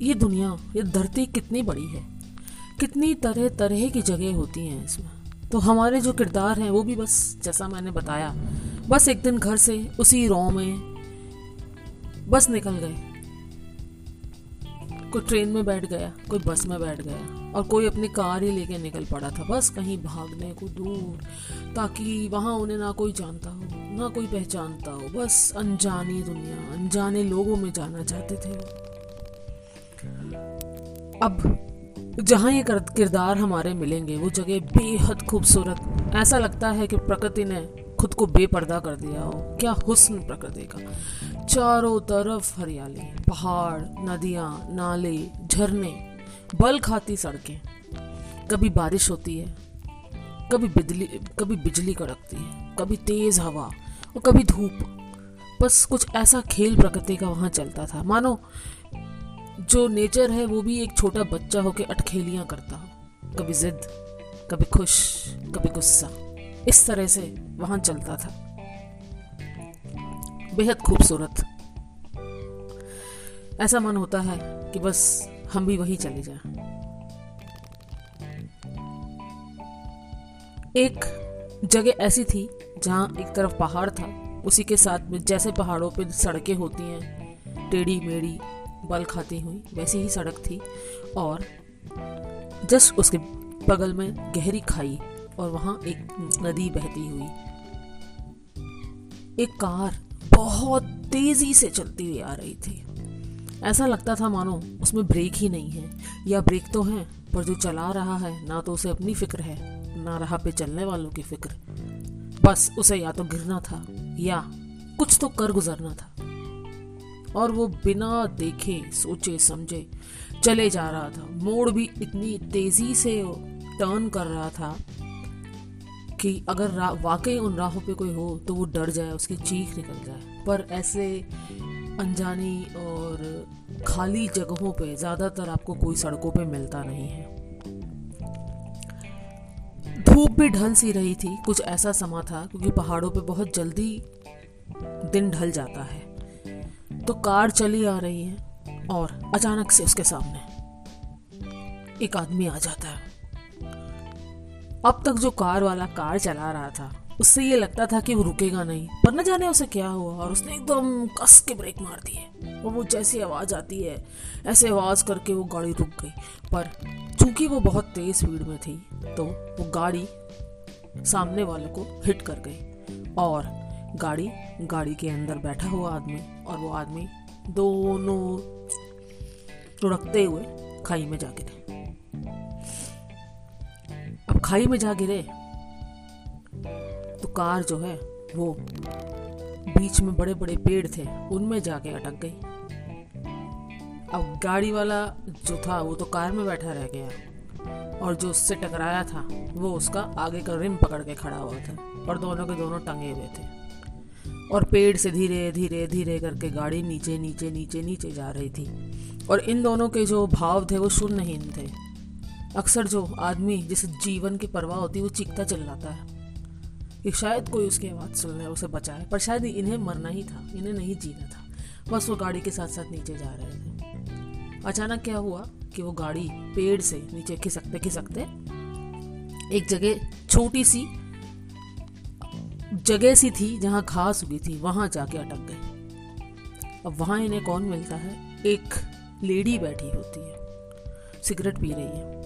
ये दुनिया, ये धरती कितनी बड़ी है? कितनी तरह तरह की जगह होती हैं इसमें। तो हमारे जो किरदार हैं, वो भी बस, जैसा मैंने बताया, बस एक दिन घर से उसी रो में बस निकल गए। कोई ट्रेन में बैठ गया, कोई बस में बैठ गया, और कोई अपनी कार ही लेके निकल पड़ा था। बस कहीं भागने को दूर, ताकि वहाँ उन्हें ना कोई जानता हो, ना कोई पहचानता हो। बस अनजानी दुनिया, अनजाने लोगों में जाना चाहते थे अब जहाँ ये किरदार हमारे मिलेंगे, वो जगह बेहद खूबसूरत। ऐसा लगता है कि प्रकृति ने खुद को बेपर्दा कर दिया हो। क्या हुस्न प्रकृति का। चारों तरफ़ हरियाली, पहाड़, नदियाँ, नाले, झरने, बल खाती सड़कें। कभी बारिश होती है, कभी बिजली कभी बिजली कड़कती है, कभी तेज हवा और कभी धूप। बस कुछ ऐसा खेल प्रकृति का वहाँ चलता था। मानो जो नेचर है, वो भी एक छोटा बच्चा होकर अटखेलियाँ करता कभी जिद, कभी खुश, कभी गुस्सा। इस तरह से वहाँ चलता था। बेहद खूबसूरत। ऐसा मन होता है कि बस हम भी वही चले जाएँ। एक जगह ऐसी थी जहाँ एक तरफ़ पहाड़ था, उसी के साथ में जैसे पहाड़ों पे सड़कें होती हैं टेढ़ी मेढ़ी बल खाती हुई, वैसी ही सड़क थी और जस्ट उसके बगल में गहरी खाई और वहाँ एक नदी बहती हुई। एक कार बहुत तेज़ी से चलती हुई आ रही थी। ऐसा लगता था, मानो उसमें ब्रेक ही नहीं है। या ब्रेक तो है, पर जो चला रहा है, ना तो उसे अपनी फ़िक्र है, ना राह पे चलने वालों की फ़िक्र। बस उसे या तो गिरना था, या कुछ तो कर गुजरना था। और वो बिना देखे सोचे समझे चले जा रहा था। मोड़ भी इतनी तेज़ी से टर्न कर रहा था कि अगर वाकई उन राहों पे कोई हो तो वो डर जाए, उसकी चीख निकल जाए। पर ऐसे अनजानी और खाली जगहों पे ज़्यादातर आपको कोई सड़कों पे मिलता नहीं है। धूप भी ढल सी रही थी, कुछ ऐसा समा था क्योंकि पहाड़ों पे बहुत जल्दी दिन ढल जाता है। तो कार चली आ रही है और अचानक से उसके सामने एक आदमी आ जाता है। अब तक जो कार वाला कार चला रहा था, उससे ये लगता था कि वो रुकेगा नहीं, पर न जाने उसे क्या हुआ और उसने एकदम कस के ब्रेक मार दिए। और वो जैसी आवाज़ आती है, ऐसे आवाज़ करके वो गाड़ी रुक गई। पर चूँकि वो बहुत तेज स्पीड में थी तो वो गाड़ी सामने वाले को हिट कर गई और गाड़ी गाड़ी के अंदर बैठा हुआ आदमी और वो आदमी दोनों लुढ़कते हुए खाई में जा गिरे अब खाई में जा गिरे तो कार जो है वो बीच में बड़े बड़े पेड़ थे, उनमें जाके अटक गई। अब गाड़ी वाला जो था, वो तो कार में बैठा रह गया और जो उससे टकराया था, वो उसका आगे का रिम पकड़ के खड़ा हुआ था और दोनों के दोनों टंगे हुए थे। और पेड़ से धीरे धीरे धीरे करके गाड़ी नीचे नीचे नीचे नीचे जा रही थी। और इन दोनों के जो भाव थे, वो शून्यहीन थे। अक्सर जो आदमी जिसे जीवन की परवाह होती है, वो चीखता चिल्लाता है। कि शायद कोई उसकी आवाज़ सुन ले, उसे बचाए। पर शायद इन्हें मरना ही था, इन्हें नहीं जीना था। बस वो गाड़ी के साथ साथ नीचे जा रहे थे। अचानक क्या हुआ कि वो गाड़ी पेड़ से नीचे खिसकते खिसकते एक जगह छोटी सी जगह सी थी जहाँ घास उगी थी, वहाँ जाके अटक गए अब वहाँ इन्हें कौन मिलता है? एक लेडी बैठी होती है। सिगरेट पी रही है।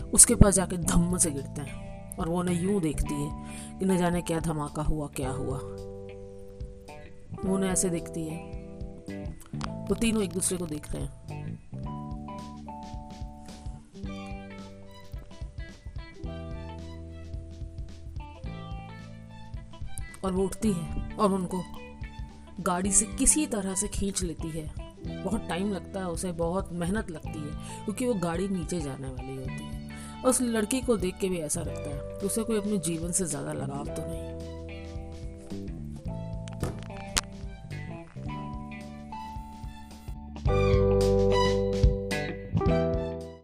उसके पास जाके धम्म से गिरते हैं और वो उन्हें यूँ देखती है कि न जाने क्या धमाका हुआ, क्या हुआ। वो उन्हें ऐसे देखती है। वो तीनों एक दूसरे को देख रहे हैं। और वो उठती है और उनको गाड़ी से किसी तरह से खींच लेती है। बहुत टाइम लगता है, उसे बहुत मेहनत लगती है, क्योंकि वो गाड़ी नीचे जाने वाली होती है। उस लड़की को देख के भी ऐसा लगता है तो उसे कोई अपने जीवन से ज़्यादा लगाव तो नहीं।